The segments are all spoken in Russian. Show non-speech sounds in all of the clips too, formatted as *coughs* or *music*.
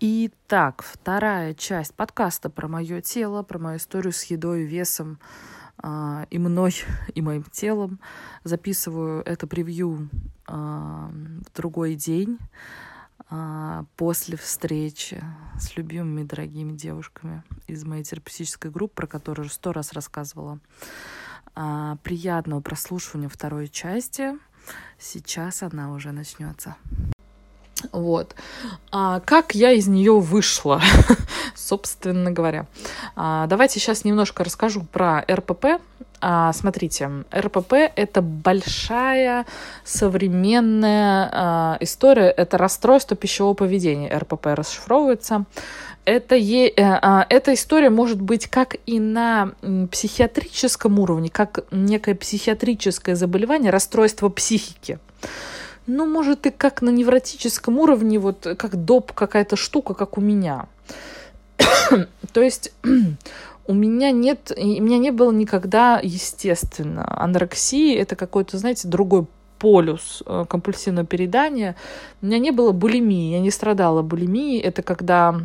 Итак, вторая часть подкаста про мое тело, про мою историю с едой, весом э, и мной, *laughs* и моим телом. Записываю это превью э, в другой день э, после встречи с любимыми дорогими девушками из моей терапевтической группы, про которую уже сто раз рассказывала. Э, приятного прослушивания второй части. Сейчас она уже начнется. Вот. А как я из нее вышла, *laughs* собственно говоря. А, давайте сейчас немножко расскажу про РПП. А, смотрите, РПП — это большая современная а, история. Это расстройство пищевого поведения. РПП расшифровывается. Это е, э, а, эта история может быть как и на психиатрическом уровне, как некое психиатрическое заболевание, расстройство психики ну, может, и как на невротическом уровне, вот как доп какая-то штука, как у меня. *coughs* То есть *coughs* у меня нет, у меня не было никогда, естественно, анорексии, это какой-то, знаете, другой полюс э, компульсивного передания. У меня не было булимии, я не страдала булимией. Это когда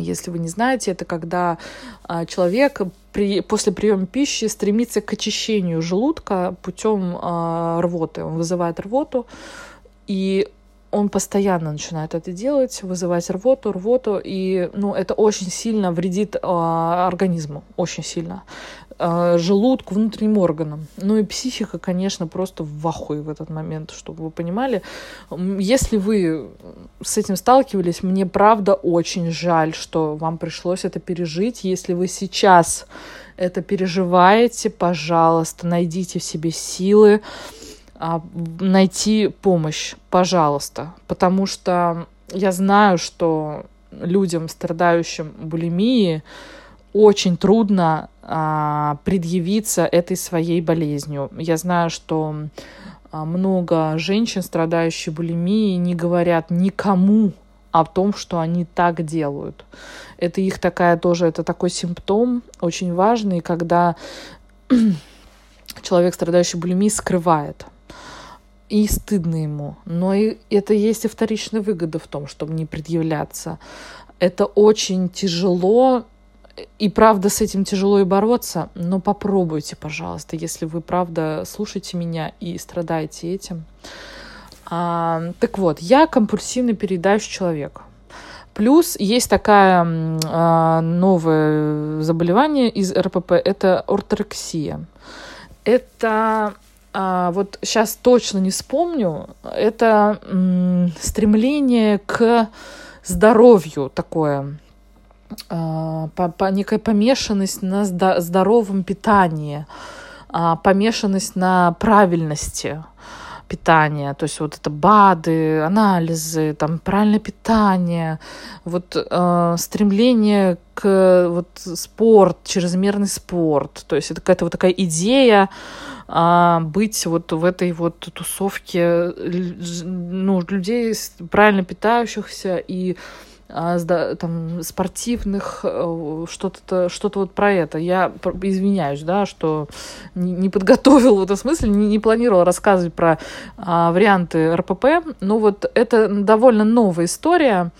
если вы не знаете, это когда а, человек при, после приема пищи стремится к очищению желудка путем э, рвоты. Он вызывает рвоту, и он постоянно начинает это делать, вызывать рвоту, рвоту, и ну, это очень сильно вредит э, организму, очень сильно. Э, желудку, внутренним органам. Ну и психика, конечно, просто в ахуе в этот момент, чтобы вы понимали. Если вы с этим сталкивались, мне правда очень жаль, что вам пришлось это пережить. Если вы сейчас это переживаете, пожалуйста, найдите в себе силы, а, найти помощь, пожалуйста, потому что я знаю, что людям, страдающим булимией, очень трудно а, предъявиться этой своей болезнью. Я знаю, что а, много женщин, страдающих булимией, не говорят никому о том, что они так делают. Это их такая тоже, это такой симптом очень важный, когда *clears throat* человек, страдающий булимией, скрывает и стыдно ему. Но и это есть и вторичная выгода в том, чтобы не предъявляться. Это очень тяжело, и правда с этим тяжело и бороться, но попробуйте, пожалуйста, если вы правда слушаете меня и страдаете этим. А, так вот, я компульсивно передающий человек. Плюс есть такая а, новое заболевание из РПП, это орторексия. Это а, вот сейчас точно не вспомню, это м, стремление к здоровью такое, а, по, по, некая помешанность на здо, здоровом питании, а, помешанность на правильности питания, то есть вот это БАДы, анализы, там правильное питание, вот э, стремление к вот спорт, чрезмерный спорт, то есть это какая-то вот такая идея а, быть вот в этой вот тусовке ну, людей правильно питающихся и там, спортивных, э, что-то что вот про это. Я извиняюсь, да, что не, подготовил в этом смысле, не, не планировала рассказывать про а, варианты РПП, но вот это довольно новая история,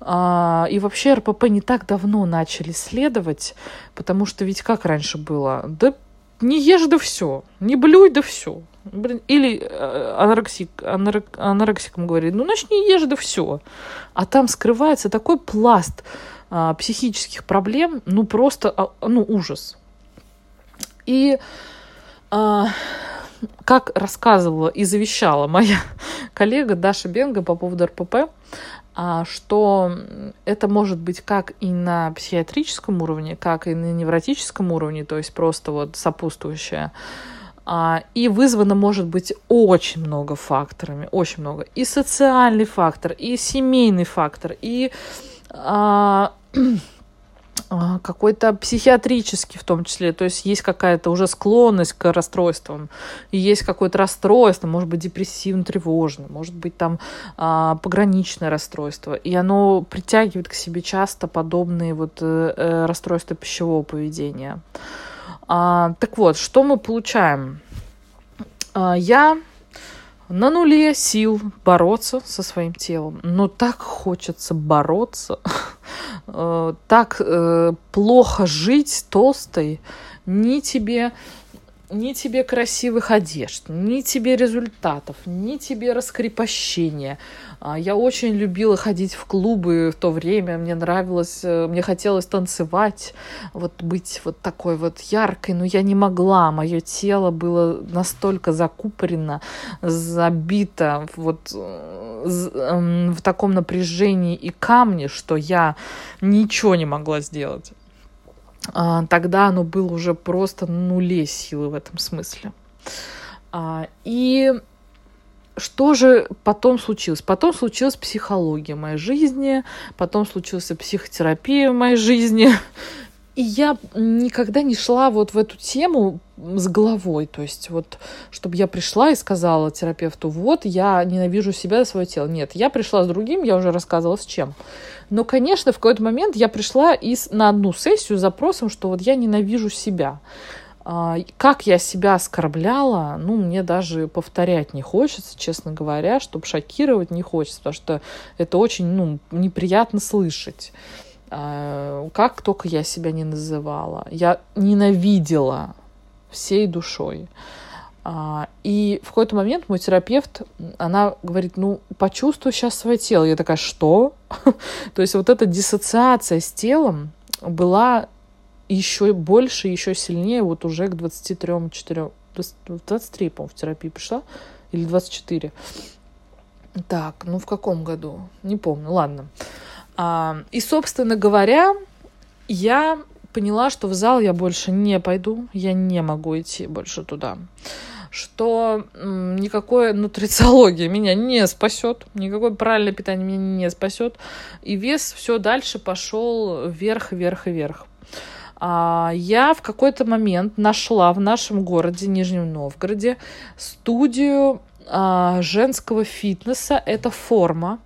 а, и вообще РПП не так давно начали исследовать, потому что ведь как раньше было? Да не ешь да все, не блюй да все. Или э, анорексик, анорек, анорексиком говорит, ну, значит, не ешь да все. А там скрывается такой пласт а, психических проблем, ну, просто, а, ну, ужас. И а, как рассказывала и завещала моя *laughs* коллега Даша Бенга по поводу РПП, а, что это может быть как и на психиатрическом уровне, как и на невротическом уровне, то есть просто вот сопутствующее. А, и вызвано может быть очень много факторами, очень много. И социальный фактор, и семейный фактор, и а, *clears throat* а, какой-то психиатрический в том числе, то есть есть какая-то уже склонность к расстройствам, есть какое-то расстройство, может быть депрессивно-тревожное, может быть там а, пограничное расстройство, и оно притягивает к себе часто подобные вот э, э, расстройства пищевого поведения. А, так вот, что мы получаем? А, я на нуле сил бороться со своим телом. Но так хочется бороться, *laughs* э, так э, плохо жить толстой, ни тебе ни тебе красивых одежд, ни тебе результатов, ни тебе раскрепощения. А, я очень любила ходить в клубы в то время, мне нравилось, э, мне хотелось танцевать, вот быть вот такой вот яркой, но я не могла, мое тело было настолько закупорено, забито вот э, эм, в таком напряжении и камне, что я ничего не могла сделать. А, тогда оно было уже просто нуле силы в этом смысле. А, и что же потом случилось? Потом случилась психология моей жизни, потом случилась психотерапия в моей жизни. И я никогда не шла вот в эту тему с головой. То есть вот, чтобы я пришла и сказала терапевту, вот, я ненавижу себя и свое тело. Нет, я пришла с другим, я уже рассказывала с чем. Но, конечно, в какой-то момент я пришла и на одну сессию с запросом, что вот я ненавижу себя. А, как я себя оскорбляла, ну, мне даже повторять не хочется, честно говоря, чтобы шокировать не хочется, потому что это очень, ну, неприятно слышать. А, как только я себя не называла. Я ненавидела всей душой. А, и в какой-то момент мой терапевт, она говорит, ну, почувствуй сейчас свое тело. Я такая, что? *laughs* То есть вот эта диссоциация с телом была еще больше, еще сильнее вот уже к 23, 4, 23, по-моему, в терапии пришла, или 24. Так, ну в каком году? Не помню, ладно. А, и, собственно говоря, я поняла, что в зал я больше не пойду, я не могу идти больше туда что никакой нутрициология меня не спасет, никакое правильное питание меня не спасет, и вес все дальше пошел вверх, вверх и вверх. А, я в какой-то момент нашла в нашем городе, Нижнем Новгороде, студию а, женского фитнеса. Это форма.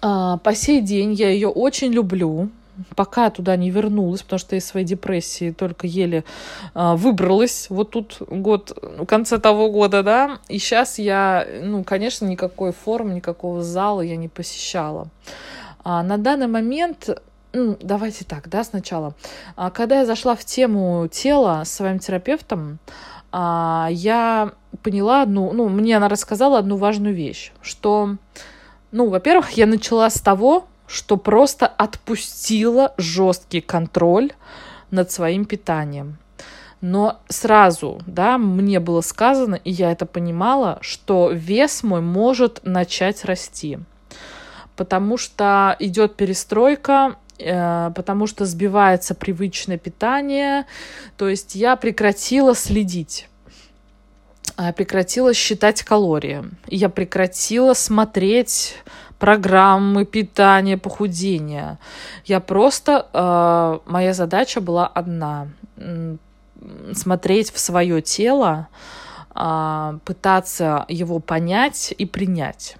А, по сей день я ее очень люблю пока туда не вернулась, потому что из своей депрессии только еле э, выбралась. Вот тут год, в конце того года, да, и сейчас я, ну, конечно, никакой формы, никакого зала я не посещала. А на данный момент ну, давайте так, да, сначала. А, когда я зашла в тему тела с своим терапевтом, а, я поняла одну, ну, мне она рассказала одну важную вещь, что, ну, во-первых, я начала с того, что просто отпустила жесткий контроль над своим питанием. Но сразу, да, мне было сказано, и я это понимала, что вес мой может начать расти. Потому что идет перестройка, Э, потому что сбивается привычное питание. То есть я прекратила следить прекратила считать калории. Я прекратила смотреть программы питания, похудения. Я просто... Э, моя задача была одна. Смотреть в свое тело, э, пытаться его понять и принять.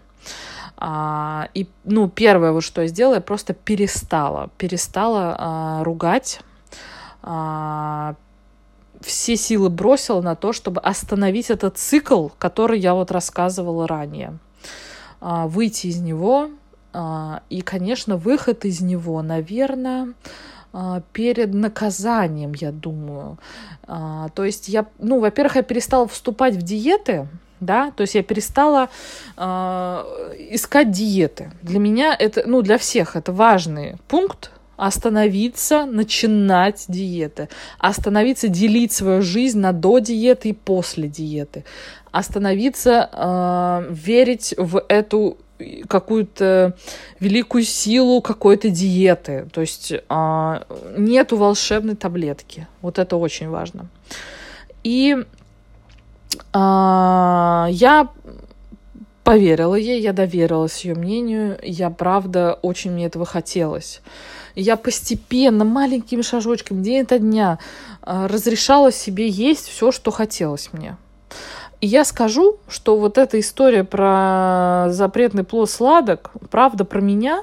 А, и, ну, первое, вот что я сделала, я просто перестала, перестала а, ругать, а, все силы бросила на то, чтобы остановить этот цикл, который я вот рассказывала ранее. А, выйти из него, а, и, конечно, выход из него, наверное, а, перед наказанием, я думаю. То есть я, ну, во-первых, я перестала вступать в диеты, да, то есть я перестала э, искать диеты. Для меня это, ну, для всех это важный пункт, остановиться, начинать диеты, остановиться делить свою жизнь на до диеты и после диеты, остановиться э, верить в эту какую-то великую силу какой-то диеты. То есть э, нету волшебной таблетки. Вот это очень важно. И а, я поверила ей, я доверилась ее мнению, я правда очень мне этого хотелось. Я постепенно, маленькими шажочками, день ото дня а, разрешала себе есть все, что хотелось мне. И я скажу, что вот эта история про запретный плод сладок, правда про меня,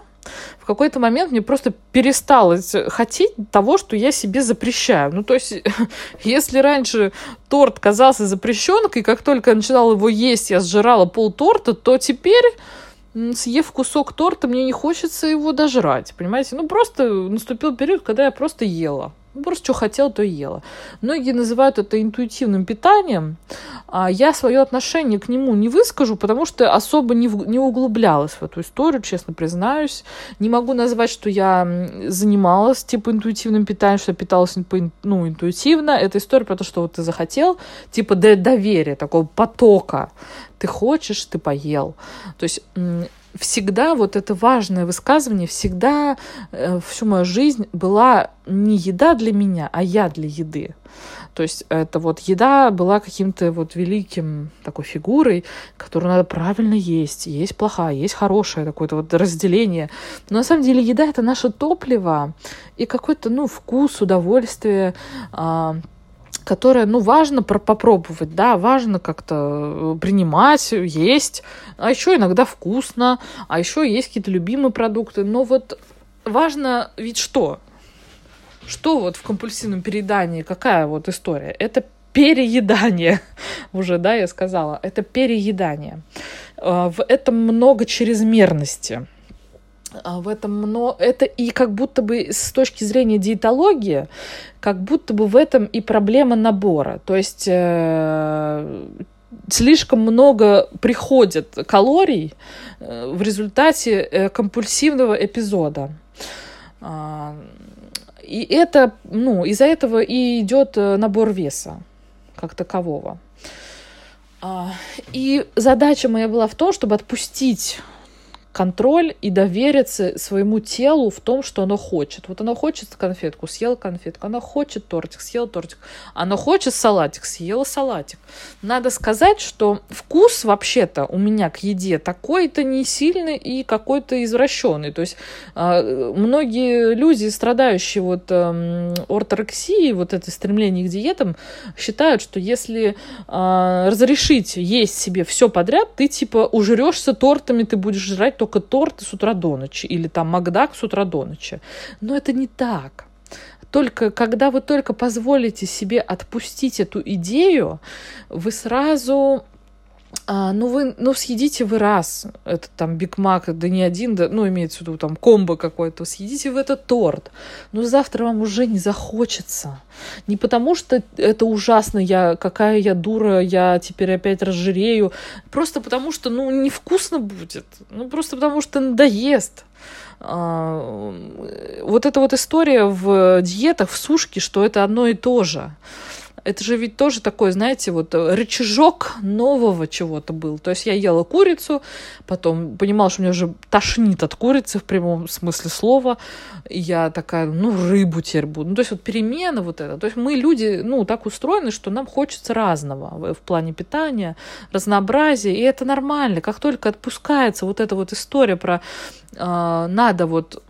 в какой-то момент мне просто перестало хотеть того, что я себе запрещаю. Ну, то есть, *laughs* если раньше торт казался запрещенкой, как только я начинала его есть, я сжирала пол торта, то теперь съев кусок торта, мне не хочется его дожрать, понимаете? Ну, просто наступил период, когда я просто ела. Ну, просто что хотела, то и ела. Многие называют это интуитивным питанием. А я свое отношение к нему не выскажу, потому что особо не, в, не углублялась в эту историю, честно признаюсь. Не могу назвать, что я занималась типа интуитивным питанием, что я питалась ну, интуитивно. Это история про то, что вот ты захотел, типа доверия, такого потока. Ты хочешь, ты поел. То есть всегда вот это важное высказывание, всегда э, всю мою жизнь была не еда для меня, а я для еды. То есть это вот еда была каким-то вот великим такой фигурой, которую надо правильно есть. Есть плохая, есть хорошая, такое-то вот разделение. Но на самом деле еда — это наше топливо и какой-то, ну, вкус, удовольствие, э, которое, ну, важно попробовать, да, важно как-то э, принимать, есть, а еще иногда вкусно, а еще есть какие-то любимые продукты, но вот важно ведь что? Что вот в компульсивном переедании, какая вот история? Это переедание, *laughs* уже, да, я сказала, это переедание. Э, в этом много чрезмерности. А в этом много... Это и как будто бы с точки зрения диетологии, как будто бы в этом и проблема набора. То есть э, слишком много приходит калорий э, в результате э, компульсивного эпизода. Э, и это, ну, из-за этого и идет э, набор веса как такового. А, и задача моя была в том, чтобы отпустить контроль и довериться своему телу в том, что оно хочет. Вот оно хочет конфетку, съел конфетку, оно хочет тортик, съел тортик, оно хочет салатик, съела салатик. Надо сказать, что вкус вообще-то у меня к еде такой-то не сильный и какой-то извращенный. То есть э, многие люди, страдающие вот э, орторексией, вот это стремление к диетам, считают, что если э, разрешить есть себе все подряд, ты типа ужрешься тортами, ты будешь жрать только торты с утра до ночи или там Макдак с утра до ночи. Но это не так. Только когда вы только позволите себе отпустить эту идею, вы сразу а, ну, вы, ну, съедите вы раз этот там Биг Мак, да не один, да, ну, имеется в виду там комбо какой-то, съедите в этот торт. Но завтра вам уже не захочется. Не потому, что это ужасно, я, какая я дура, я теперь опять разжирею. Просто потому, что, ну, невкусно будет. Ну, просто потому, что надоест. А, вот эта вот история в диетах, в сушке, что это одно и то же это же ведь тоже такой, знаете, вот э, рычажок нового чего-то был. То есть я ела курицу, потом понимала, что меня уже тошнит от курицы в прямом смысле слова. И я такая, ну, рыбу теперь буду. Ну, то есть вот перемена вот это. То есть мы люди, ну, так устроены, что нам хочется разного в плане питания, разнообразия. И это нормально. Как только отпускается вот эта вот история про э, надо вот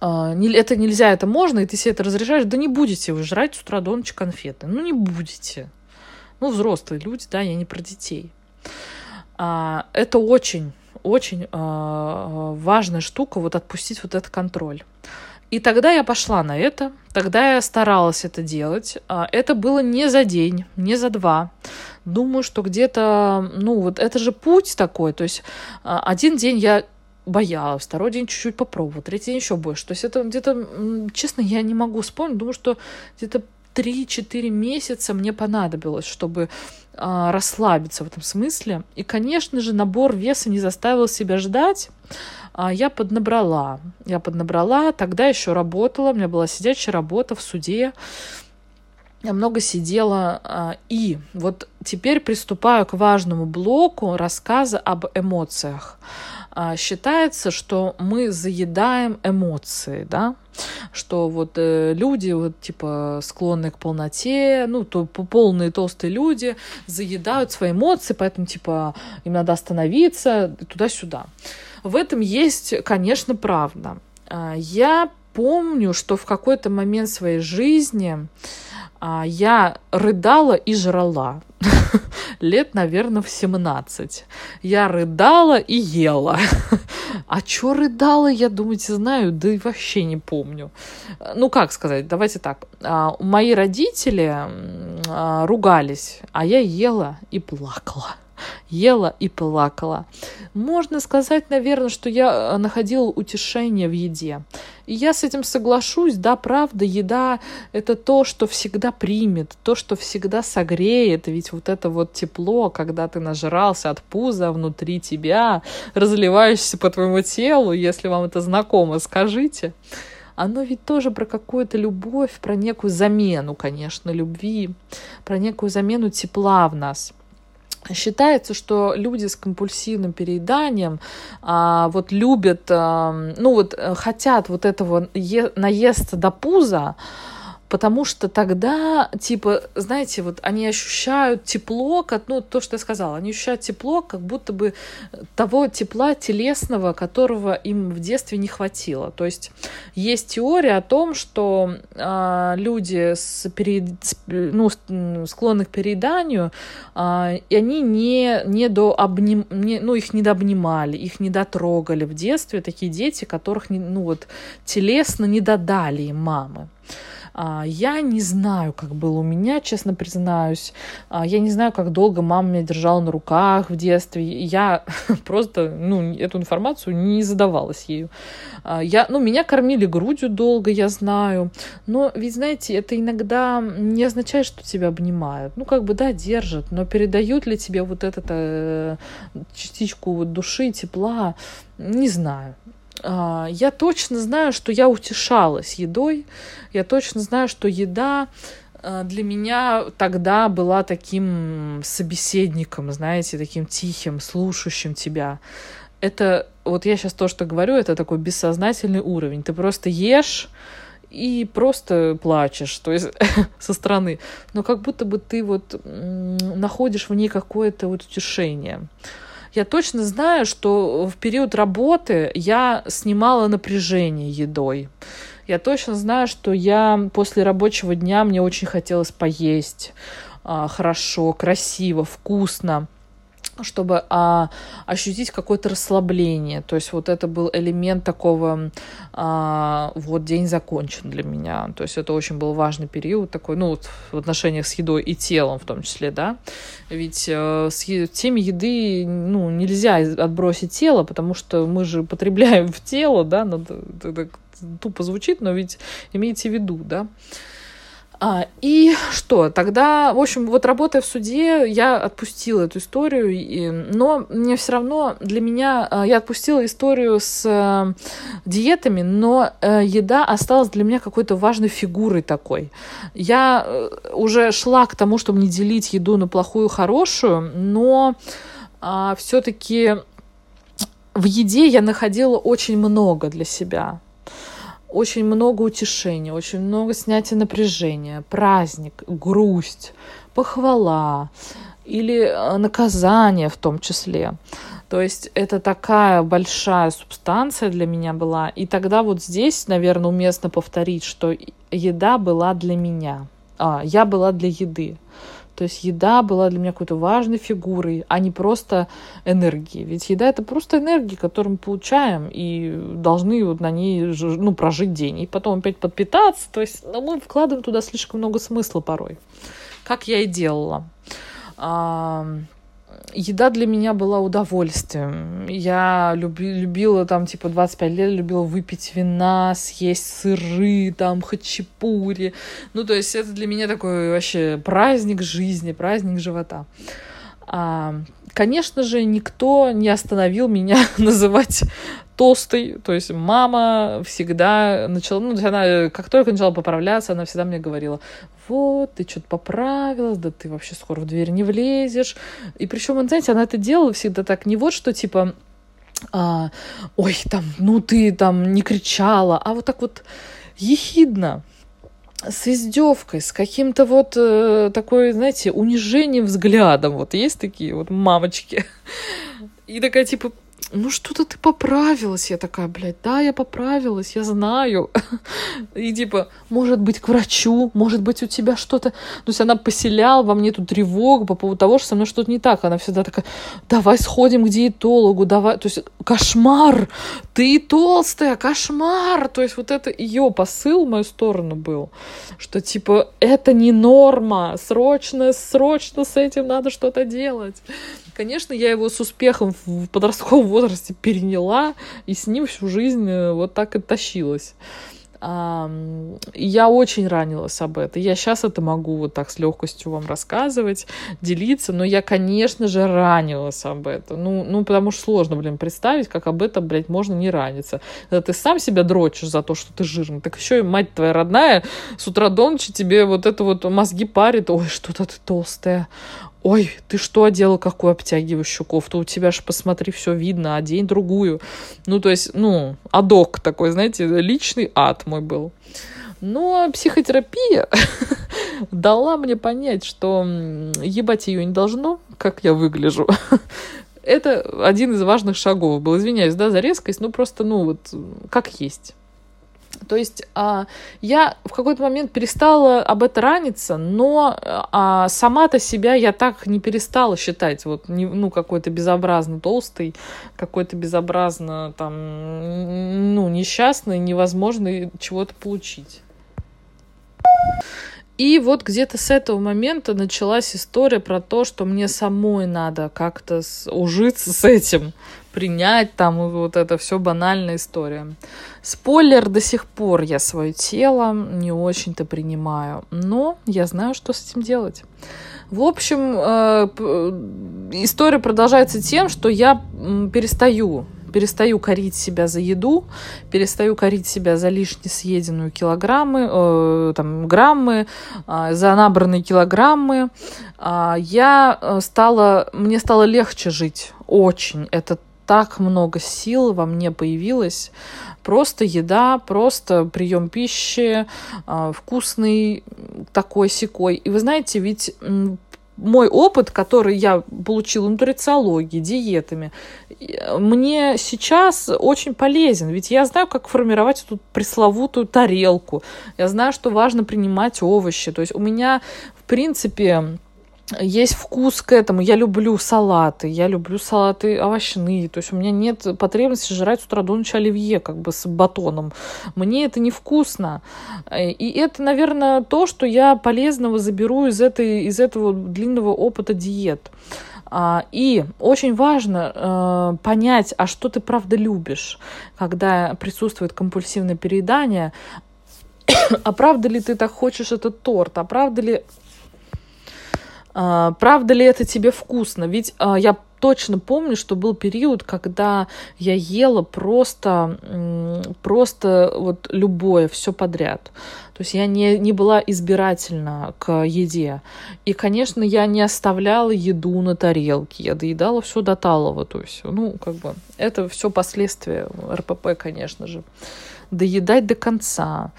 это нельзя, это можно, и ты себе это разрешаешь, да не будете вы жрать с утра до ночи конфеты. Ну, не будете. Ну, взрослые люди, да, я не про детей. А, это очень, очень а, важная штука, вот отпустить вот этот контроль. И тогда я пошла на это, тогда я старалась это делать. Это было не за день, не за два. Думаю, что где-то, ну вот это же путь такой. То есть один день я боялась, второй день чуть-чуть попробовала, третий день еще больше. То есть это где-то, честно, я не могу вспомнить, думаю, что где-то 3-4 месяца мне понадобилось, чтобы э, расслабиться в этом смысле. И, конечно же, набор веса не заставил себя ждать. А я поднабрала. Я поднабрала, тогда еще работала, у меня была сидячая работа в суде. Я много сидела. А, и вот теперь приступаю к важному блоку рассказа об эмоциях. А, считается, что мы заедаем эмоции, да, что вот э, люди вот типа склонны к полноте, ну то полные толстые люди заедают свои эмоции, поэтому типа им надо остановиться туда-сюда. В этом есть, конечно, правда. А, я помню, что в какой-то момент своей жизни а, я рыдала и жрала. *laughs* Лет, наверное, в 17. Я рыдала и ела. *laughs* А чё рыдала, я, думаете, знаю? Да и вообще не помню. Ну, как сказать, давайте так. А, мои родители а, ругались, а я ела и плакала ела и плакала. Можно сказать, наверное, что я э, находила утешение в еде. И я с этим соглашусь, да, правда, еда — это то, что всегда примет, то, что всегда согреет, ведь вот это вот тепло, когда ты нажрался от пуза внутри тебя, разливаешься по твоему телу, если вам это знакомо, скажите оно ведь тоже про какую-то любовь, про некую замену, конечно, любви, про некую замену тепла в нас. Считается, что люди с компульсивным перееданием а, вот любят, а, ну вот э, хотят вот этого е- наесться до пуза, потому что тогда, типа, знаете, вот они ощущают тепло, как, ну, то, что я сказала, они ощущают тепло, как будто бы того тепла телесного, которого им в детстве не хватило. То есть есть теория о том, что э, люди с, пере, ну, склонны к перееданию, э, и они не, не до обним, не, ну, их не дообнимали, их не дотрогали в детстве, такие дети, которых, ну, вот, телесно не додали им мамы. А, я не знаю, как было у меня, честно признаюсь. А, я не знаю, как долго мама меня держала на руках в детстве. Я *laughs* просто, ну, эту информацию не задавалась ею. А, я, ну, меня кормили грудью долго, я знаю. Но ведь, знаете, это иногда не означает, что тебя обнимают. Ну, как бы, да, держат, но передают ли тебе вот эту э, частичку души, тепла, не знаю. А, я точно знаю, что я утешалась едой. Я точно знаю, что еда а, для меня тогда была таким собеседником, знаете, таким тихим, слушающим тебя. Это, вот я сейчас то, что говорю, это такой бессознательный уровень. Ты просто ешь и просто плачешь, то есть *laughs* со стороны. Но как будто бы ты вот находишь в ней какое-то вот утешение я точно знаю, что в период работы я снимала напряжение едой. Я точно знаю, что я после рабочего дня мне очень хотелось поесть а, хорошо, красиво, вкусно чтобы а, ощутить какое-то расслабление. То есть вот это был элемент такого, а, вот день закончен для меня. То есть это очень был важный период такой, ну вот в отношениях с едой и телом в том числе, да. Ведь э, с теме еды, ну, нельзя отбросить тело, потому что мы же потребляем в тело, да, надо, это тупо звучит, но ведь имейте в виду, да. А, и что? Тогда, в общем, вот работая в суде, я отпустила эту историю, и, но мне все равно, для меня, а, я отпустила историю с а, диетами, но а, еда осталась для меня какой-то важной фигурой такой. Я а, уже шла к тому, чтобы не делить еду на плохую и хорошую, но а, все-таки в еде я находила очень много для себя очень много утешения, очень много снятия напряжения, праздник, грусть, похвала или э, наказание в том числе. То есть это такая большая субстанция для меня была. И тогда вот здесь, наверное, уместно повторить, что еда была для меня. А, я была для еды. То есть еда была для меня какой-то важной фигурой, а не просто энергией. Ведь еда это просто энергия, которую мы получаем и должны вот на ней ну, прожить день. И потом опять подпитаться. То есть ну, мы вкладываем туда слишком много смысла порой. Как я и делала еда для меня была удовольствием. Я люби, любила там, типа, 25 лет, любила выпить вина, съесть сыры, там, хачапури. Ну, то есть это для меня такой вообще праздник жизни, праздник живота. А, конечно же, никто не остановил меня *laughs* называть толстой, то есть мама всегда начала, ну, она, как только начала поправляться, она всегда мне говорила, вот, ты что-то поправилась, да ты вообще скоро в дверь не влезешь. И причем, знаете, она это делала всегда так, не вот что, типа, а, ой, там, ну ты там не кричала, а вот так вот ехидно, с издевкой, с каким-то вот э, такой, знаете, унижением взглядом. Вот есть такие вот мамочки. И такая, типа, ну что-то ты поправилась. Я такая, блядь, да, я поправилась, я знаю. И типа, может быть, к врачу, может быть, у тебя что-то... То есть она поселяла во мне эту тревогу по поводу того, что со мной что-то не так. Она всегда такая, давай сходим к диетологу, давай... То есть кошмар, ты толстая, кошмар. То есть вот это ее посыл в мою сторону был, что типа, это не норма, срочно, срочно с этим надо что-то делать. Конечно, я его с успехом в подростковом возрасте переняла, и с ним всю жизнь э, вот так и тащилась. Я очень ранилась об этом. Я сейчас это могу вот так с легкостью вам рассказывать, делиться, но я, конечно же, ранилась об этом. Ну, ну, потому что сложно, блин, представить, как об этом, блядь, можно не раниться. Когда ты сам себя дрочишь за то, что ты жирный, так еще и мать твоя родная с утра до ночи тебе вот это вот мозги парит. Ой, что-то ты толстая ой, ты что одела, какую обтягивающую кофту? У тебя же, посмотри, все видно, одень другую. Ну, то есть, ну, адок такой, знаете, личный ад мой был. Но психотерапия *laughs* дала мне понять, что ебать ее не должно, как я выгляжу. *laughs* Это один из важных шагов был. Извиняюсь, да, за резкость, ну просто, ну вот, как есть. То есть а, я в какой-то момент перестала об этом раниться, но а, сама-то себя я так не перестала считать, вот, ну, какой-то безобразно толстый, какой-то безобразно, там, ну, несчастный, невозможно чего-то получить. И вот где-то с этого момента началась история про то, что мне самой надо как-то ужиться с этим, принять там вот это все банальная история. Спойлер, до сих пор я свое тело не очень-то принимаю, но я знаю, что с этим делать. В общем, э, история продолжается тем, что я перестаю перестаю корить себя за еду, перестаю корить себя за лишние съеденные килограммы, э, там, граммы, э, за набранные килограммы. Э, я стала, мне стало легче жить, очень. Это так много сил во мне появилось. Просто еда, просто прием пищи, э, вкусный такой секой. И вы знаете, ведь мой опыт, который я получила нутрициологией, диетами, мне сейчас очень полезен. Ведь я знаю, как формировать эту пресловутую тарелку. Я знаю, что важно принимать овощи. То есть у меня, в принципе, есть вкус к этому. Я люблю салаты, я люблю салаты овощные. То есть у меня нет потребности жрать с утра до ночи оливье как бы с батоном. Мне это невкусно. И это, наверное, то, что я полезного заберу из, этой, из этого длинного опыта диет. А, и очень важно э, понять, а что ты правда любишь, когда присутствует компульсивное переедание. *coughs* а правда ли ты так хочешь этот торт? А правда ли а, правда ли это тебе вкусно? Ведь а, я точно помню, что был период, когда я ела просто, просто вот любое, все подряд. То есть я не, не была избирательна к еде. И, конечно, я не оставляла еду на тарелке. Я доедала все до талого. То есть, ну, как бы, это все последствия РПП, конечно же доедать до конца,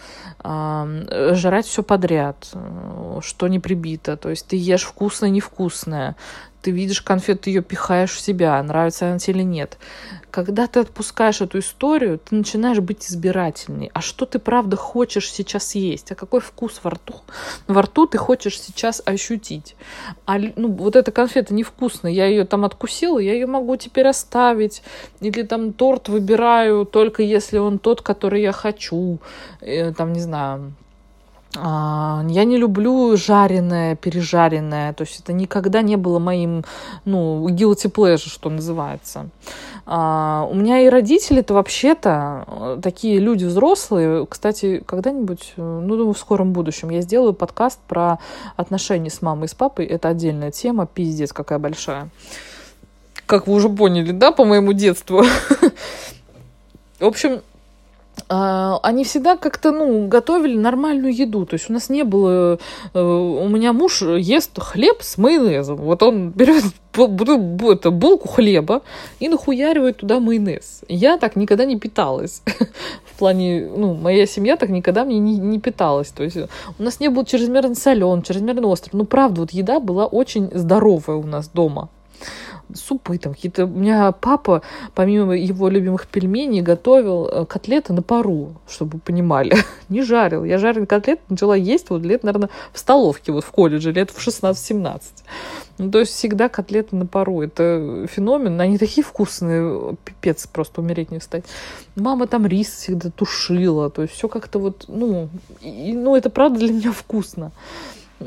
жрать все подряд, э, что не прибито. То есть ты ешь вкусное, невкусное, ты видишь конфету, ее пихаешь в себя, нравится она тебе или нет. Когда ты отпускаешь эту историю, ты начинаешь быть избирательней. А что ты правда хочешь сейчас есть? А какой вкус во рту? Во рту ты хочешь сейчас ощутить. А ну, вот эта конфета невкусная, я ее там откусила, я ее могу теперь оставить. Или там торт выбираю только если он тот, который я хочу. Э, там, не знаю, я не люблю жареное, пережаренное. То есть это никогда не было моим, ну, guilty pleasure, что называется. А, у меня и родители-то вообще-то э, такие люди взрослые. Кстати, когда-нибудь, э, ну, думаю, в скором будущем я сделаю подкаст про отношения с мамой и с папой. Это отдельная тема, пиздец какая большая. Как вы уже поняли, да, по моему детству. *laughs* В общем, а, они всегда как-то, ну, готовили нормальную еду. То есть у нас не было... Э, у меня муж ест хлеб с майонезом. Вот он берет это, булку хлеба и нахуяривает туда майонез. Я так никогда не питалась. *laughs* В плане, ну, моя семья так никогда мне не, не питалась. То есть у нас не был чрезмерно солен, чрезмерно острый. Ну, правда, вот еда была очень здоровая у нас дома супы там какие-то. У меня папа, помимо его любимых пельменей, готовил э, котлеты на пару, чтобы вы понимали. *laughs* Не жарил. Я жарил котлеты начала есть вот лет, наверное, в столовке, вот в колледже, лет в 16-17. Ну, то есть всегда котлеты на пару. Это феномен. Они такие вкусные. Пипец, просто умереть не встать. Мама там рис всегда тушила. То есть все как-то вот, ну, и, ну, это правда для меня вкусно.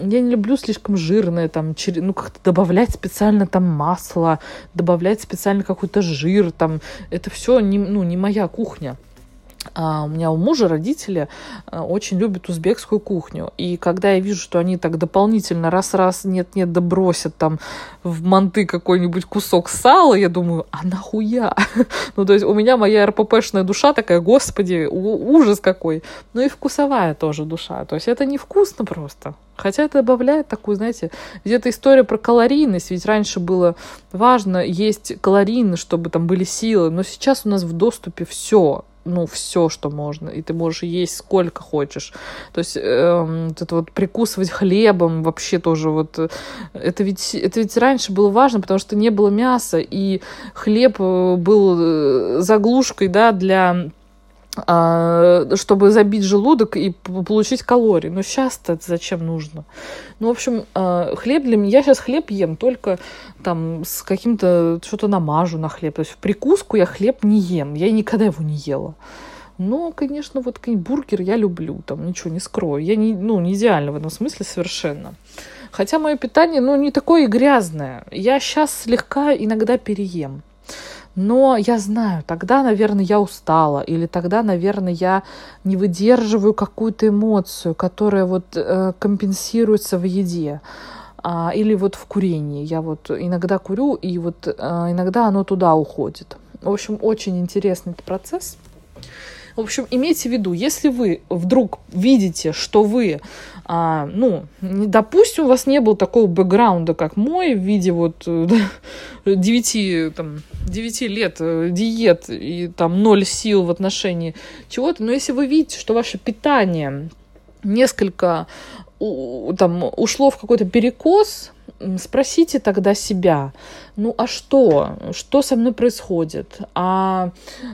Я не люблю слишком жирное, там, ну, как-то добавлять специально там масло, добавлять специально какой-то жир, там, это все не, ну, не моя кухня. А у меня у мужа родители э, очень любят узбекскую кухню. И когда я вижу, что они так дополнительно раз-раз нет-нет добросят там в манты какой-нибудь кусок сала, я думаю, а нахуя? *laughs* ну, то есть у меня моя РППшная душа такая, господи, ужас какой. Ну и вкусовая тоже душа. То есть это невкусно просто. Хотя это добавляет такую, знаете, где-то история про калорийность, ведь раньше было важно есть калорийно, чтобы там были силы, но сейчас у нас в доступе все, ну, все, что можно, и ты можешь есть сколько хочешь. То есть э, вот это вот прикусывать хлебом вообще тоже вот, э, это ведь, это ведь раньше было важно, потому что не было мяса, и хлеб э, был э, заглушкой, да, для чтобы забить желудок и получить калории. Но сейчас-то это зачем нужно? Ну, в общем, а, хлеб для меня... Я сейчас хлеб ем только там с каким-то... Что-то намажу на хлеб. То есть в прикуску я хлеб не ем. Я никогда его не ела. Но, конечно, вот бургер я люблю, там ничего не скрою. Я не, ну, не идеально в этом смысле совершенно. Хотя мое питание, ну, не такое и грязное. Я сейчас слегка иногда переем. Но я знаю, тогда, наверное, я устала, или тогда, наверное, я не выдерживаю какую-то эмоцию, которая вот э, компенсируется в еде. А, или вот в курении. Я вот иногда курю, и вот э, иногда оно туда уходит. В общем, очень интересный процесс. В общем, имейте в виду, если вы вдруг видите, что вы, а, ну, допустим, у вас не было такого бэкграунда, как мой, в виде вот 9, э, *laughs* там, 9 лет э, диет и там ноль сил в отношении чего-то, но если вы видите, что ваше питание несколько там ушло в какой-то перекос, спросите тогда себя, ну а что? Что со мной происходит? А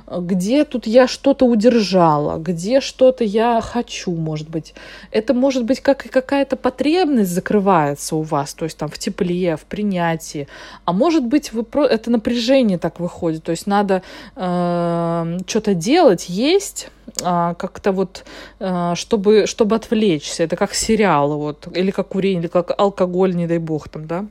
где тут я что-то удержала? Где что-то я хочу, может быть? Это может быть как какая-то потребность закрывается у вас, то есть там в тепле, в принятии. А может быть вы про... это напряжение так выходит, то есть надо э, что-то делать, есть, а, как-то вот, а, чтобы, чтобы отвлечься. Это как сериалы, вот, или как курение, или как алкоголь, не дай бог там, да.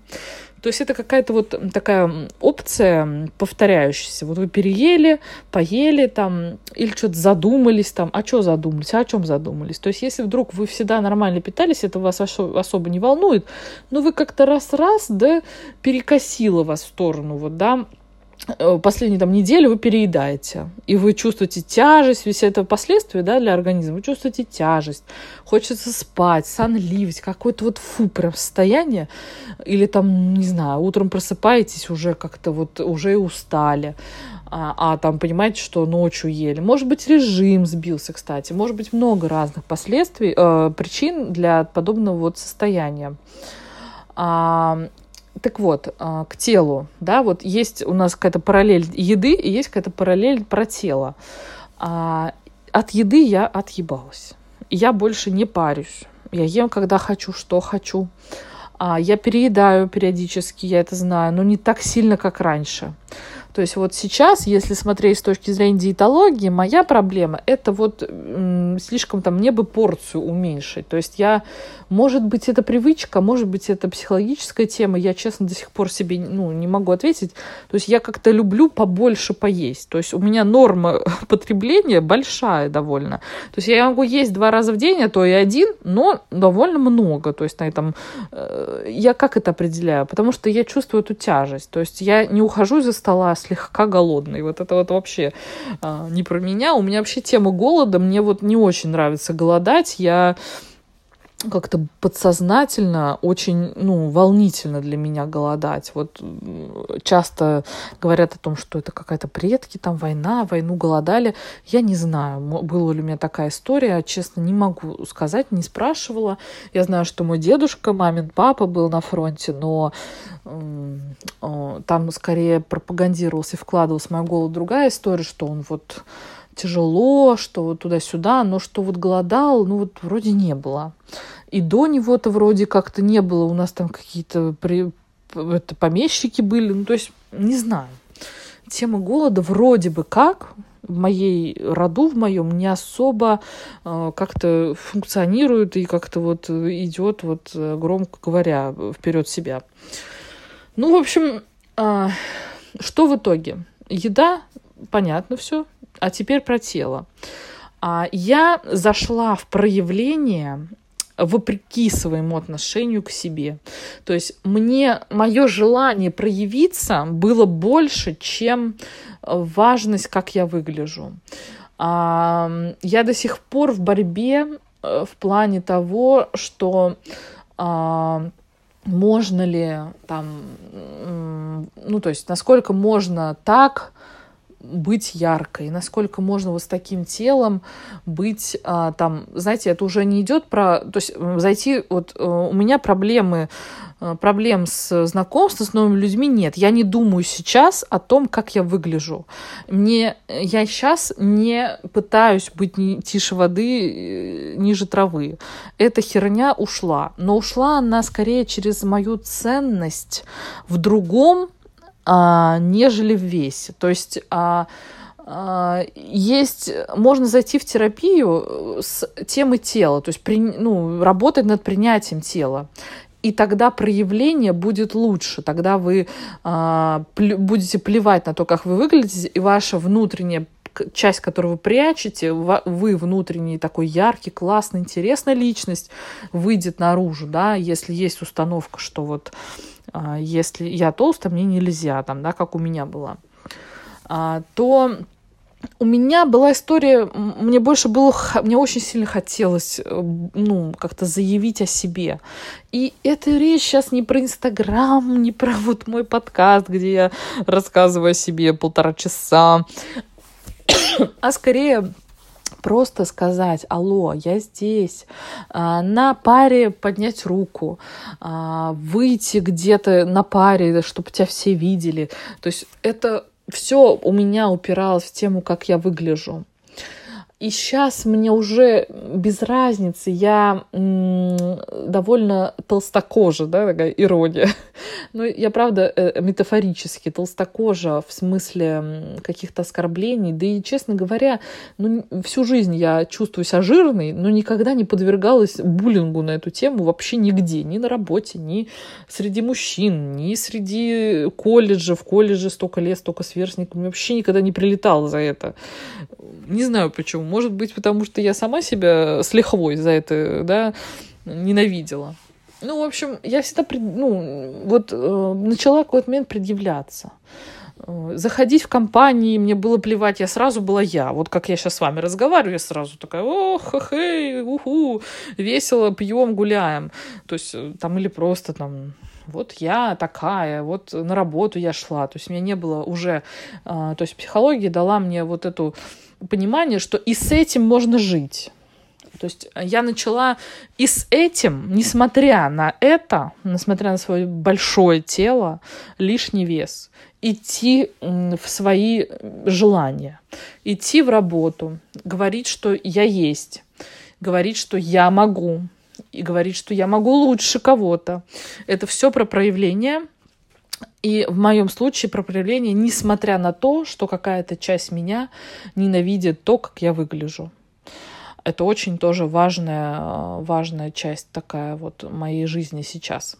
То есть это какая-то вот такая опция повторяющаяся. Вот вы переели, поели там, или что-то задумались там. А что задумались? А о чем задумались? То есть если вдруг вы всегда нормально питались, это вас особо не волнует, но вы как-то раз-раз, да, перекосило вас в сторону, вот, да, последнюю там неделю вы переедаете, и вы чувствуете тяжесть, весь это последствия, да, для организма, вы чувствуете тяжесть, хочется спать, сонливость, какое-то вот фу, прям состояние, или там, не знаю, утром просыпаетесь уже как-то вот, уже и устали, а, а там понимаете, что ночью ели. Может быть, режим сбился, кстати, может быть, много разных последствий, э, причин для подобного вот состояния. А, так вот, а, к телу, да, вот есть у нас какая-то параллель еды и есть какая-то параллель про тело. А, от еды я отъебалась. Я больше не парюсь. Я ем, когда хочу, что хочу. А, я переедаю периодически, я это знаю, но не так сильно, как раньше. То есть вот сейчас, если смотреть с точки зрения диетологии, моя проблема это вот слишком там мне бы порцию уменьшить. То есть я, может быть, это привычка, может быть, это психологическая тема, я, честно, до сих пор себе ну, не могу ответить. То есть я как-то люблю побольше поесть. То есть у меня норма *laughs* потребления большая довольно. То есть я могу есть два раза в день, а то и один, но довольно много. То есть на этом э, я как это определяю? Потому что я чувствую эту тяжесть. То есть я не ухожу из-за стола слегка голодный. Вот это вот вообще а, не про меня. У меня вообще тема голода. Мне вот не очень нравится голодать. Я как-то подсознательно очень, ну, волнительно для меня голодать. Вот часто говорят о том, что это какая-то предки, там война, войну голодали. Я не знаю, была ли у меня такая история, честно, не могу сказать, не спрашивала. Я знаю, что мой дедушка, мамин папа был на фронте, но там скорее пропагандировался и вкладывался в мою голову другая история, что он вот тяжело, что вот туда-сюда, но что вот голодал, ну вот вроде не было. И до него-то вроде как-то не было, у нас там какие-то при... это, помещики были, ну то есть не знаю. Тема голода вроде бы как в моей роду, в моем, не особо э, как-то функционирует и как-то вот идет, вот громко говоря, вперед себя. Ну, в общем, э, что в итоге? Еда, понятно все, а теперь про тело. А я зашла в проявление вопреки своему отношению к себе. То есть мне мое желание проявиться было больше, чем важность, как я выгляжу. А, я до сих пор в борьбе э, в плане того, что а, можно ли там, ну то есть насколько можно так быть яркой, насколько можно вот с таким телом быть а, там, знаете, это уже не идет про, то есть зайти, вот э, у меня проблемы, э, проблем с знакомством с новыми людьми нет. Я не думаю сейчас о том, как я выгляжу. Мне, я сейчас не пытаюсь быть ни, тише воды, э, ниже травы. Эта херня ушла. Но ушла она скорее через мою ценность в другом, а, нежели в весе. То есть а, а, есть, можно зайти в терапию с темы тела, то есть при, ну, работать над принятием тела. И тогда проявление будет лучше. Тогда вы а, плю, будете плевать на то, как вы выглядите, и ваша внутренняя часть, которую вы прячете, вы внутренний такой яркий, классный, интересная личность выйдет наружу, да, если есть установка, что вот если я толстая, мне нельзя, там, да, как у меня была, а, то у меня была история, мне больше было, мне очень сильно хотелось, э, ну, как-то заявить о себе. И эта речь сейчас не про Инстаграм, не про вот мой подкаст, где я рассказываю о себе полтора часа, а скорее просто сказать, алло, я здесь, а, на паре поднять руку, а, выйти где-то на паре, чтобы тебя все видели. То есть это все у меня упиралось в тему, как я выгляжу. И сейчас мне уже без разницы, я довольно толстокожа, да, такая ирония. *laughs* Ну, я, правда, э, метафорически толстокожа в смысле каких-то оскорблений. Да и, честно говоря, ну, всю жизнь я чувствую себя жирной, но никогда не подвергалась буллингу на эту тему вообще нигде. Ни на работе, ни среди мужчин, ни среди колледжа. В колледже столько лет, столько сверстников. Вообще никогда не прилетала за это. Не знаю почему. Может быть, потому что я сама себя с лихвой за это, да, ненавидела. Ну, в общем, я всегда, ну, вот э, начала какой-то момент предъявляться. Э, заходить в компании, мне было плевать, я сразу была я. Вот как я сейчас с вами разговариваю, я сразу такая, ох, хей, уху, весело, пьем, гуляем. То есть э, там или просто там вот я такая, вот на работу я шла. То есть у меня не было уже... Э, то есть психология дала мне вот эту понимание, что и с этим можно жить. То есть я начала и с этим, несмотря на это, несмотря на свое большое тело, лишний вес, идти в свои желания, идти в работу, говорить, что я есть, говорить, что я могу, и говорить, что я могу лучше кого-то. Это все про проявление – и в моем случае про проявление, несмотря на то, что какая-то часть меня ненавидит то, как я выгляжу. Это очень тоже важная, важная часть такая вот моей жизни сейчас.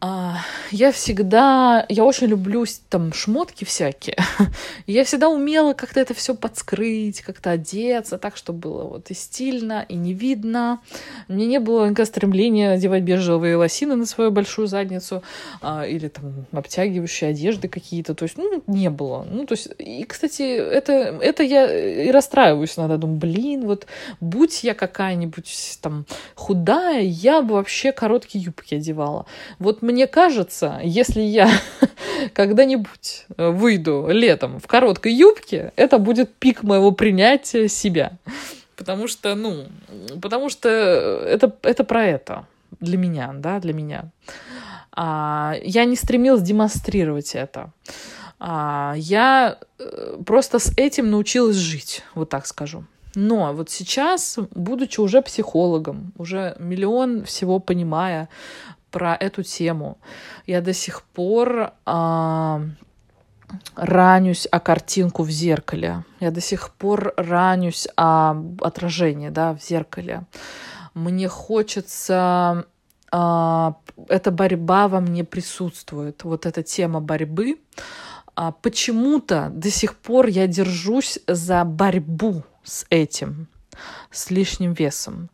А, я всегда, я очень люблю там шмотки всякие. *laughs* я всегда умела как-то это все подскрыть, как-то одеться так, чтобы было вот и стильно, и не видно. Мне не было никакого стремления одевать бежевые лосины на свою большую задницу а, или там обтягивающие одежды какие-то. То есть, ну, не было. Ну, то есть, и, кстати, это, это я и расстраиваюсь иногда. Думаю, блин, вот будь я какая-нибудь там худая, я бы вообще короткие юбки одевала. Вот мне кажется, если я *laughs* когда-нибудь выйду летом в короткой юбке, это будет пик моего принятия себя. Потому что, ну, потому что это, это про это для меня, да, для меня. А, я не стремилась демонстрировать это. А, я э, просто с этим научилась жить, вот так скажу. Но вот сейчас, будучи уже психологом, уже миллион всего понимая, про эту тему. Я до сих пор а, ранюсь о картинку в зеркале. Я до сих пор ранюсь о отражении да, в зеркале. Мне хочется... А, эта борьба во мне присутствует. Вот эта тема борьбы. А, почему-то до сих пор я держусь за борьбу с этим, с лишним весом.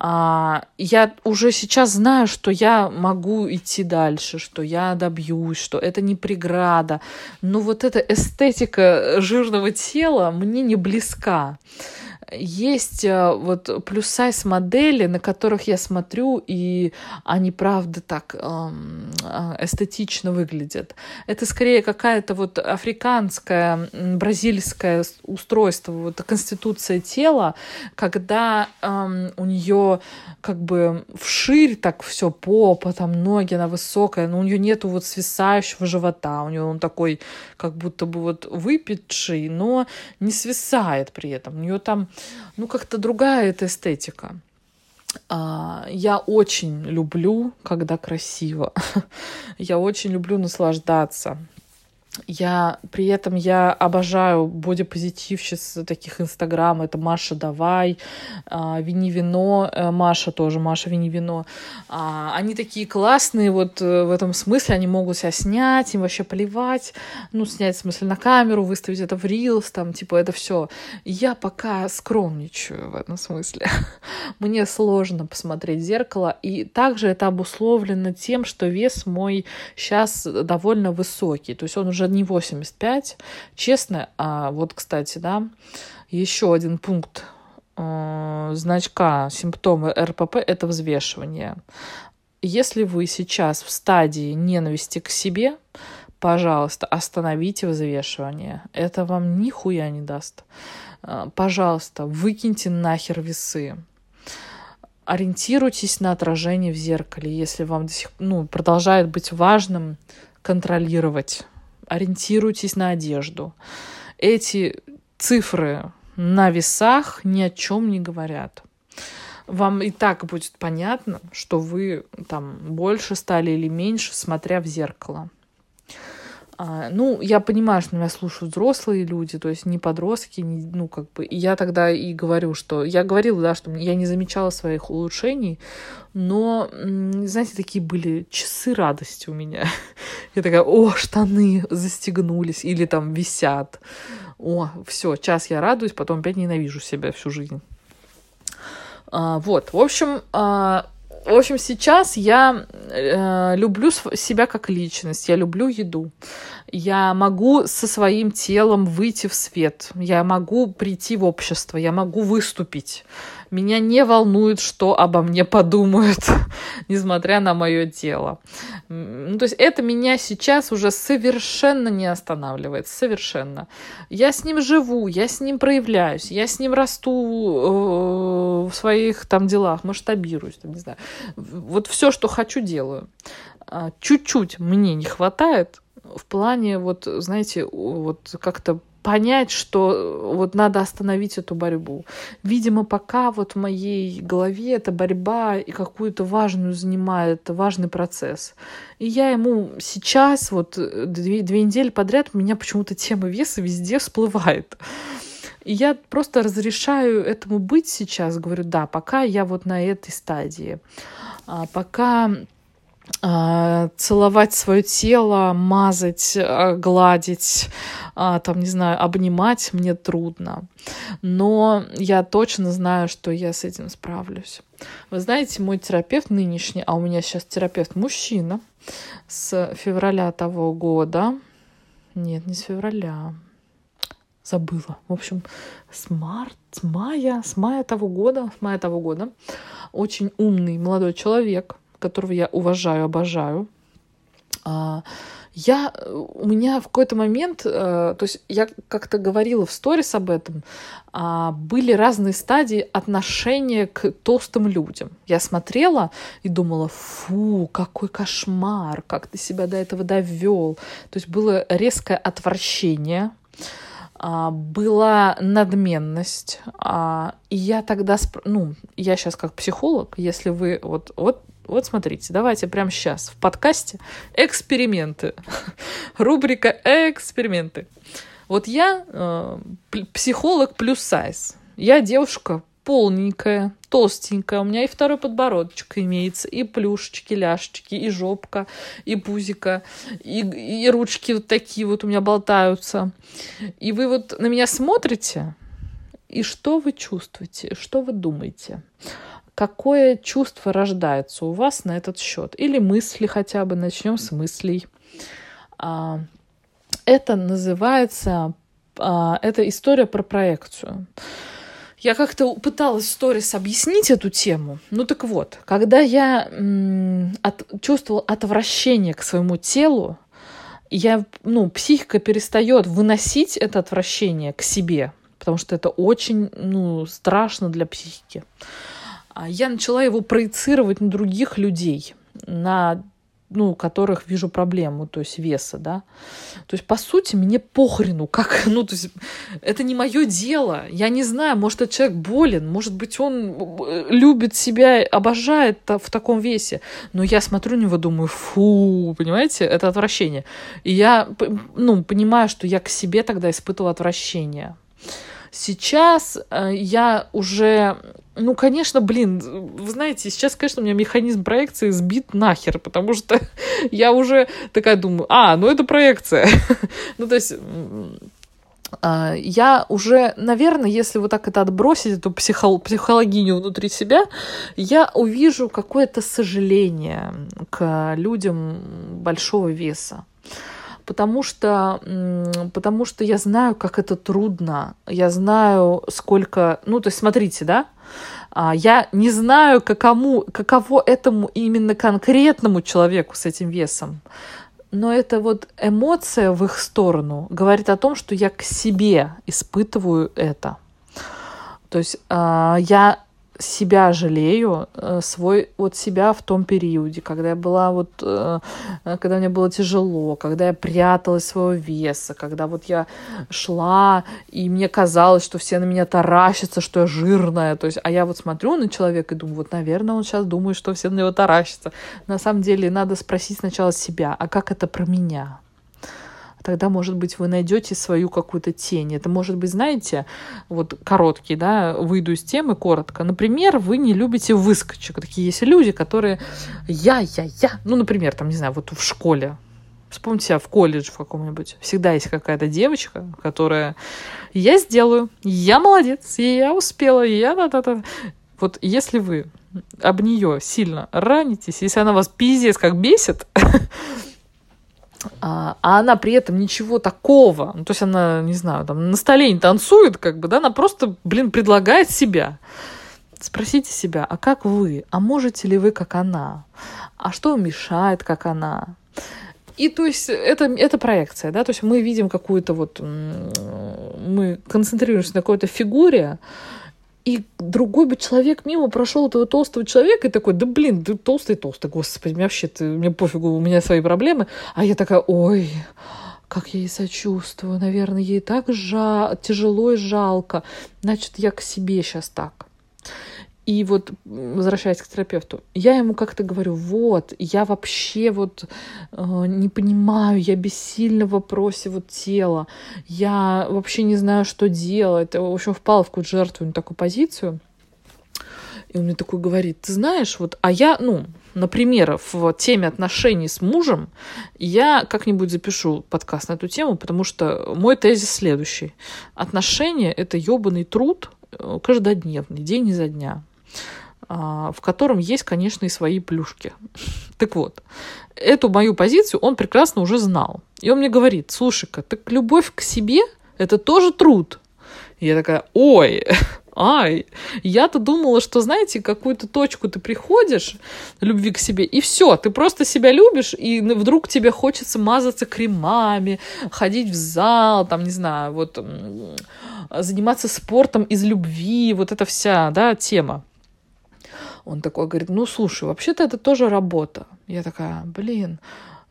Я уже сейчас знаю, что я могу идти дальше, что я добьюсь, что это не преграда. Но вот эта эстетика жирного тела мне не близка есть э, вот плюс-сайз модели, на которых я смотрю, и они, правда, так эм, э, эстетично выглядят. Это скорее какая-то вот африканское, бразильское устройство, вот конституция тела, когда эм, у нее как бы вширь так все попа, там ноги, она высокая, но у нее нету вот свисающего живота, у нее он такой как будто бы вот выпитший, но не свисает при этом. У нее там ну, как-то другая эта эстетика. А, я очень люблю, когда красиво. *laughs* я очень люблю наслаждаться я при этом я обожаю бодипозитивщиц таких инстаграм. Это Маша Давай, а, Вини Вино, э, Маша тоже, Маша Вини Вино. А, они такие классные вот э, в этом смысле, они могут себя снять, им вообще поливать, ну, снять в смысле на камеру, выставить это в Reels, там, типа, это все. Я пока скромничаю в этом смысле. *laughs* Мне сложно посмотреть в зеркало, и также это обусловлено тем, что вес мой сейчас довольно высокий, то есть он уже не 85. Честно, а вот, кстати, да, еще один пункт э, значка симптомы РПП – это взвешивание. Если вы сейчас в стадии ненависти к себе, пожалуйста, остановите взвешивание. Это вам нихуя не даст. Э, пожалуйста, выкиньте нахер весы ориентируйтесь на отражение в зеркале, если вам до сих, ну, продолжает быть важным контролировать ориентируйтесь на одежду. Эти цифры на весах ни о чем не говорят. Вам и так будет понятно, что вы там больше стали или меньше, смотря в зеркало. А, ну, я понимаю, что меня слушают взрослые люди, то есть не подростки, не, ну, как бы, и я тогда и говорю, что, я говорила, да, что я не замечала своих улучшений, но, знаете, такие были часы радости у меня. *laughs* Я такая, о, штаны застегнулись или там висят. О, все, час я радуюсь, потом опять ненавижу себя всю жизнь. А, вот, в общем, а, в общем, сейчас я э, люблю себя как личность, я люблю еду. Я могу со своим телом выйти в свет, я могу прийти в общество, я могу выступить. Меня не волнует, что обо мне подумают, *laughs* несмотря на мое тело. Ну, то есть это меня сейчас уже совершенно не останавливает, совершенно. Я с ним живу, я с ним проявляюсь, я с ним расту э, в своих там делах, масштабируюсь, там, не знаю. Вот все, что хочу, делаю. А, чуть-чуть мне не хватает в плане, вот, знаете, вот как-то понять, что вот надо остановить эту борьбу. Видимо, пока вот в моей голове эта борьба и какую-то важную занимает, важный процесс. И я ему сейчас, вот две, две недели подряд, у меня почему-то тема веса везде всплывает. И я просто разрешаю этому быть сейчас, говорю, да, пока я вот на этой стадии, а пока целовать свое тело, мазать, а, гладить, а, там, не знаю, обнимать мне трудно. Но я точно знаю, что я с этим справлюсь. Вы знаете, мой терапевт нынешний, а у меня сейчас терапевт мужчина, с февраля того года, нет, не с февраля, забыла. В общем, с марта, с мая, с мая того года, с мая того года, очень умный молодой человек, которого я уважаю, обожаю. А, я, у меня в какой-то момент, э, то есть я как-то говорила в сторис об этом, а, были разные стадии отношения к толстым людям. Я смотрела и думала, фу, какой кошмар, как ты себя до этого довел. То есть было резкое отвращение, а, была надменность. И я тогда, ну, я сейчас как психолог, если вы вот, вот вот смотрите, давайте прямо сейчас в подкасте эксперименты. Рубрика эксперименты. Вот я э, психолог плюс сайз. Я девушка полненькая, толстенькая. У меня и второй подбородочек имеется, и плюшечки, ляшечки, и жопка, и пузика, и, и ручки вот такие вот у меня болтаются. И вы вот на меня смотрите, и что вы чувствуете, что вы думаете? Какое чувство рождается у вас на этот счет? Или мысли хотя бы, начнем с мыслей. А, это называется, а, это история про проекцию. Я как-то пыталась в сторис объяснить эту тему. Ну так вот, когда я от, чувствовала отвращение к своему телу, я, ну, психика перестает выносить это отвращение к себе, потому что это очень, ну, страшно для психики. А я начала его проецировать на других людей, на ну, которых вижу проблему, то есть веса, да. То есть, по сути, мне похрену, как, *laughs* ну, то есть, это не мое дело. Я не знаю, может, этот человек болен, может быть, он э, любит себя, обожает в таком весе. Но я смотрю на него, думаю, фу, понимаете, это отвращение. И я, ну, понимаю, что я к себе тогда испытывала отвращение. Сейчас э, я уже ну, конечно, блин, вы знаете, сейчас, конечно, у меня механизм проекции сбит нахер, потому что *laughs* я уже такая думаю, а, ну это проекция. *laughs* ну, то есть а, я уже, наверное, если вот так это отбросить, эту психо психологиню внутри себя, я увижу какое-то сожаление к людям большого веса потому что, потому что я знаю, как это трудно, я знаю, сколько, ну, то есть, смотрите, да, а, я не знаю, какому, каково этому именно конкретному человеку с этим весом, но это вот эмоция в их сторону говорит о том, что я к себе испытываю это. То есть э, я себя жалею, э, свой вот себя в том периоде, когда я была вот, э, когда мне было тяжело, когда я пряталась своего веса, когда вот я шла, и мне казалось, что все на меня таращатся, что я жирная, то есть, а я вот смотрю на человека и думаю, вот, наверное, он сейчас думает, что все на него таращатся. На самом деле, надо спросить сначала себя, а как это про меня? Тогда, может быть, вы найдете свою какую-то тень. Это может быть, знаете, вот короткий, да, выйду из темы коротко. Например, вы не любите выскочек. Такие есть люди, которые я, я, я. Ну, например, там, не знаю, вот в школе Вспомните себя в колледж в каком-нибудь. Всегда есть какая-то девочка, которая я сделаю, я молодец, я успела, я да-да-да. Вот если вы об нее сильно ранитесь, если она вас пиздец как бесит, *laughs* а, а она при этом ничего такого, ну, то есть она, не знаю, там на столе не танцует, как бы, да, она просто, блин, предлагает себя. Спросите себя, а как вы? А можете ли вы, как она? А что мешает, как она? И то есть это, это проекция, да, то есть мы видим какую-то вот, мы концентрируемся на какой-то фигуре, и другой бы человек мимо прошел этого толстого человека и такой, да блин, ты толстый, толстый, господи, мне вообще, мне пофигу, у меня свои проблемы. А я такая, ой, как я ей сочувствую, наверное, ей так жа тяжело и жалко. Значит, я к себе сейчас так. И вот, возвращаясь к терапевту, я ему как-то говорю, вот, я вообще вот э, не понимаю, я бессильна в вопросе вот тела, я вообще не знаю, что делать. В общем, впала в какую-то жертву, такую позицию. И он мне такой говорит, ты знаешь, вот, а я, ну, например, в теме отношений с мужем, я как-нибудь запишу подкаст на эту тему, потому что мой тезис следующий. Отношения — это ебаный труд э, каждодневный, день изо дня в котором есть, конечно, и свои плюшки. Так вот, эту мою позицию он прекрасно уже знал. И он мне говорит, слушай-ка, так любовь к себе — это тоже труд. Я такая, ой, *laughs* ай, я-то думала, что, знаете, какую-то точку ты приходишь любви к себе, и все, ты просто себя любишь, и вдруг тебе хочется мазаться кремами, ходить в зал, там, не знаю, вот заниматься спортом из любви, вот эта вся, да, тема. Он такой говорит, ну, слушай, вообще-то это тоже работа. Я такая, блин,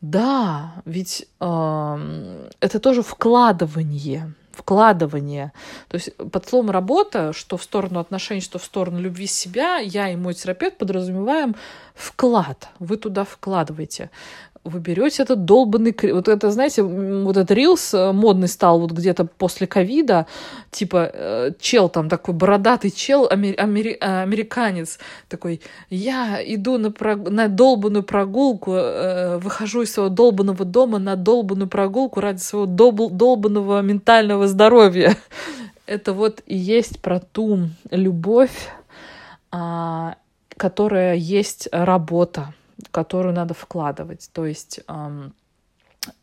да, ведь э, это тоже вкладывание вкладывание. То есть под словом работа, что в сторону отношений, что в сторону любви себя, я и мой терапевт подразумеваем вклад. Вы туда вкладываете вы берете этот долбанный... Вот это, знаете, вот этот рилс э, модный стал вот где-то после ковида, типа э, чел там такой бородатый чел, амер... Амер... американец такой, я иду на, прог... на долбанную прогулку, э, выхожу из своего долбанного дома на долбанную прогулку ради своего дол... долбанного ментального здоровья. *laughs* Это вот и есть про ту любовь, а, которая есть работа которую надо вкладывать. То есть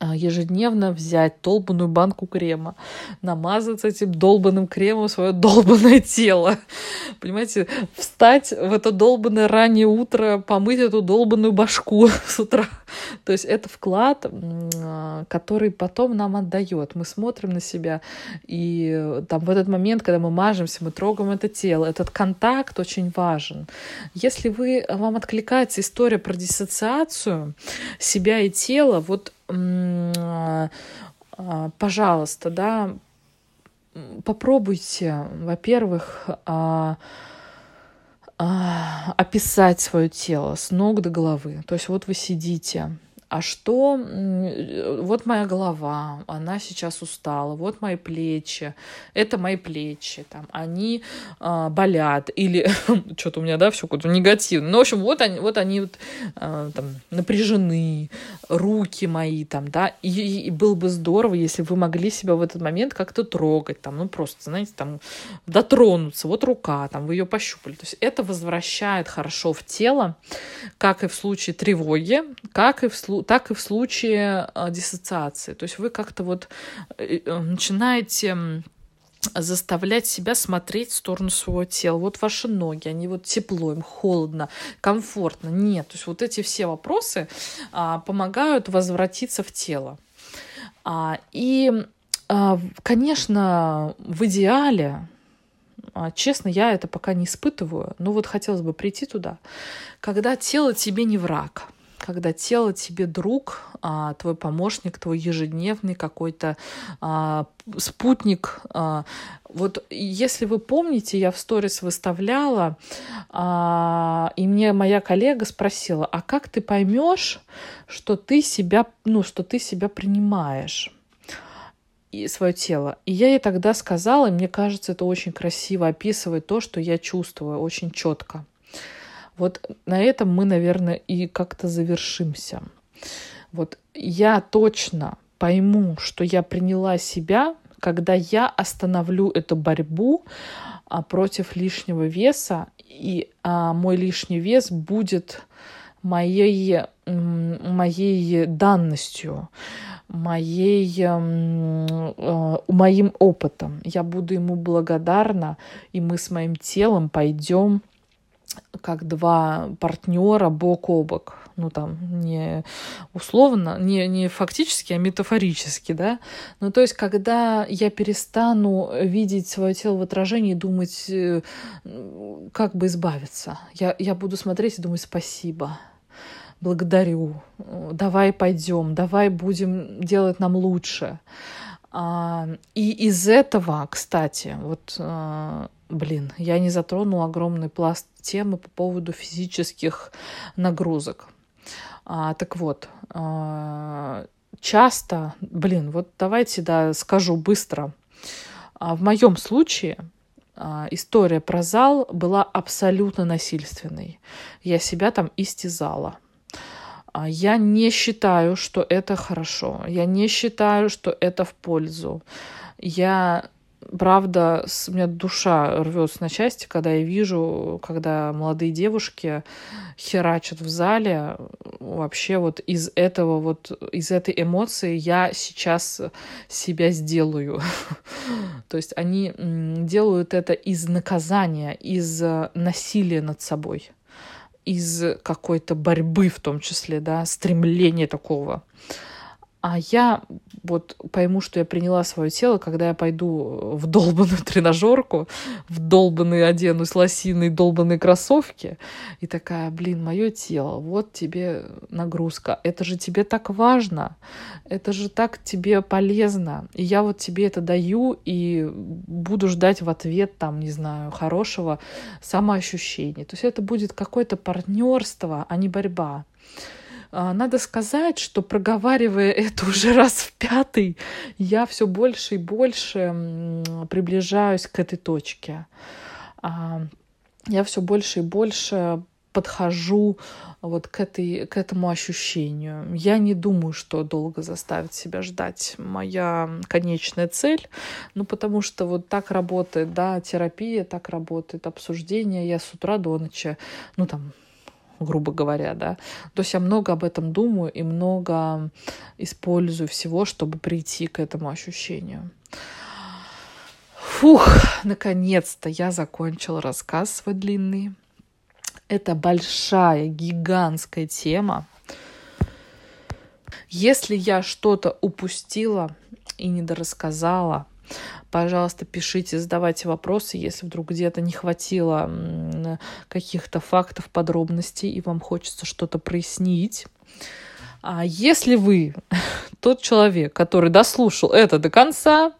ежедневно взять долбанную банку крема, намазаться этим долбанным кремом свое долбанное тело. Понимаете, встать в это долбанное раннее утро, помыть эту долбанную башку *laughs* с утра. То есть это вклад, а, который потом нам отдает. Мы смотрим на себя, и там в этот момент, когда мы мажемся, мы трогаем это тело. Этот контакт очень важен. Если вы, вам откликается история про диссоциацию себя и тела, вот а, пожалуйста, да, попробуйте, во-первых, а, а, описать свое тело с ног до головы. То есть вот вы сидите, а что, вот моя голова, она сейчас устала, вот мои плечи, это мои плечи, там, они э, болят, или *laughs* что-то у меня, да, все какое-то негативное. Ну, в общем, вот они, вот они вот, э, там, напряжены, руки мои, там, да, и, и было бы здорово, если вы могли себя в этот момент как-то трогать, там, ну, просто, знаете, там, дотронуться, вот рука, там, вы ее пощупали. То есть это возвращает хорошо в тело, как и в случае тревоги, как и в случае так и в случае а, диссоциации. То есть вы как-то вот э, э, начинаете заставлять себя смотреть в сторону своего тела. Вот ваши ноги, они вот тепло, им холодно, комфортно. Нет, то есть вот эти все вопросы а, помогают возвратиться в тело. А, и, а, конечно, в идеале, а, честно, я это пока не испытываю, но вот хотелось бы прийти туда, когда тело тебе не враг, когда тело тебе друг, а, твой помощник, твой ежедневный какой-то а, спутник. А, вот если вы помните, я в сторис выставляла, а, и мне моя коллега спросила, а как ты поймешь, что ты себя, ну, что ты себя принимаешь? и свое тело. И я ей тогда сказала, и мне кажется, это очень красиво описывает то, что я чувствую, очень четко. Вот на этом мы, наверное, и как-то завершимся. Вот я точно пойму, что я приняла себя, когда я остановлю эту борьбу а, против лишнего веса, и а, мой лишний вес будет моей, моей данностью, моей, э, моим опытом. Я буду ему благодарна, и мы с моим телом пойдем как два партнера бок о бок. Ну, там, не условно, не, не фактически, а метафорически, да. Ну, то есть, когда я перестану видеть свое тело в отражении и думать, э, как бы избавиться, я, я буду смотреть и думать спасибо, благодарю, давай пойдем, давай будем делать нам лучше. И из этого, кстати, вот а, блин, я не затронула огромный пласт темы по поводу физических нагрузок. А, так вот, а, часто, блин, вот давайте, да, скажу быстро. А в моем случае а, история про зал была абсолютно насильственной. Я себя там истязала. А, я не считаю, что это хорошо. Я не считаю, что это в пользу. Я правда, у меня душа рвется на части, когда я вижу, когда молодые девушки херачат в зале. Вообще вот из этого вот, из этой эмоции я сейчас себя сделаю. *laughs* То есть они делают это из наказания, из насилия над собой из какой-то борьбы в том числе, да, стремления такого. А я вот пойму, что я приняла свое тело, когда я пойду в долбанную *laughs* тренажерку, в долбанные оденусь лосиные долбанные кроссовки, и такая, блин, мое тело, вот тебе нагрузка. Это же тебе так важно, это же так тебе полезно. И я вот тебе это даю и буду ждать в ответ, там, не знаю, хорошего самоощущения. То есть это будет какое-то партнерство, а не борьба. А, надо сказать, что проговаривая *laughs* это уже раз в пятый, я все больше и больше приближаюсь к этой точке. А, я все больше и больше подхожу вот к, этой, к этому ощущению. Я не думаю, что долго заставит себя ждать моя конечная цель, ну, потому что вот так работает, да, терапия, так работает обсуждение. Я с утра до ночи, ну, там, грубо говоря, да. То есть я много об этом думаю и много использую всего, чтобы прийти к этому ощущению. Фух, наконец-то я закончила рассказ свой длинный. Это большая, гигантская тема. Если я что-то упустила и недорассказала, Пожалуйста, пишите, задавайте вопросы, если вдруг где-то не хватило каких-то фактов, подробностей, и вам хочется что-то прояснить. А если вы *laughs* тот человек, который дослушал это до конца,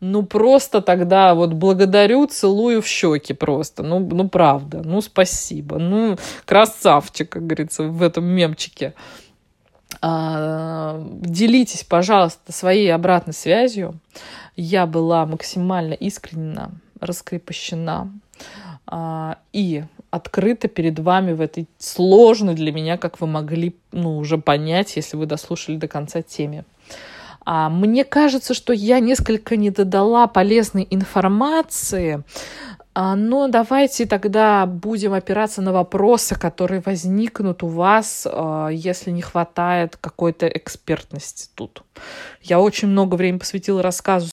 ну просто тогда вот благодарю, целую в щеки просто. Ну, ну правда, ну спасибо. Ну, красавчик, как говорится, в этом мемчике. А, делитесь, пожалуйста, своей обратной связью я была максимально искренна, раскрепощена а, и открыта перед вами в этой сложной для меня, как вы могли ну, уже понять, если вы дослушали до конца теме. А, мне кажется, что я несколько не додала полезной информации, но давайте тогда будем опираться на вопросы, которые возникнут у вас, а, если не хватает какой-то экспертности тут. Я очень много времени посвятила рассказу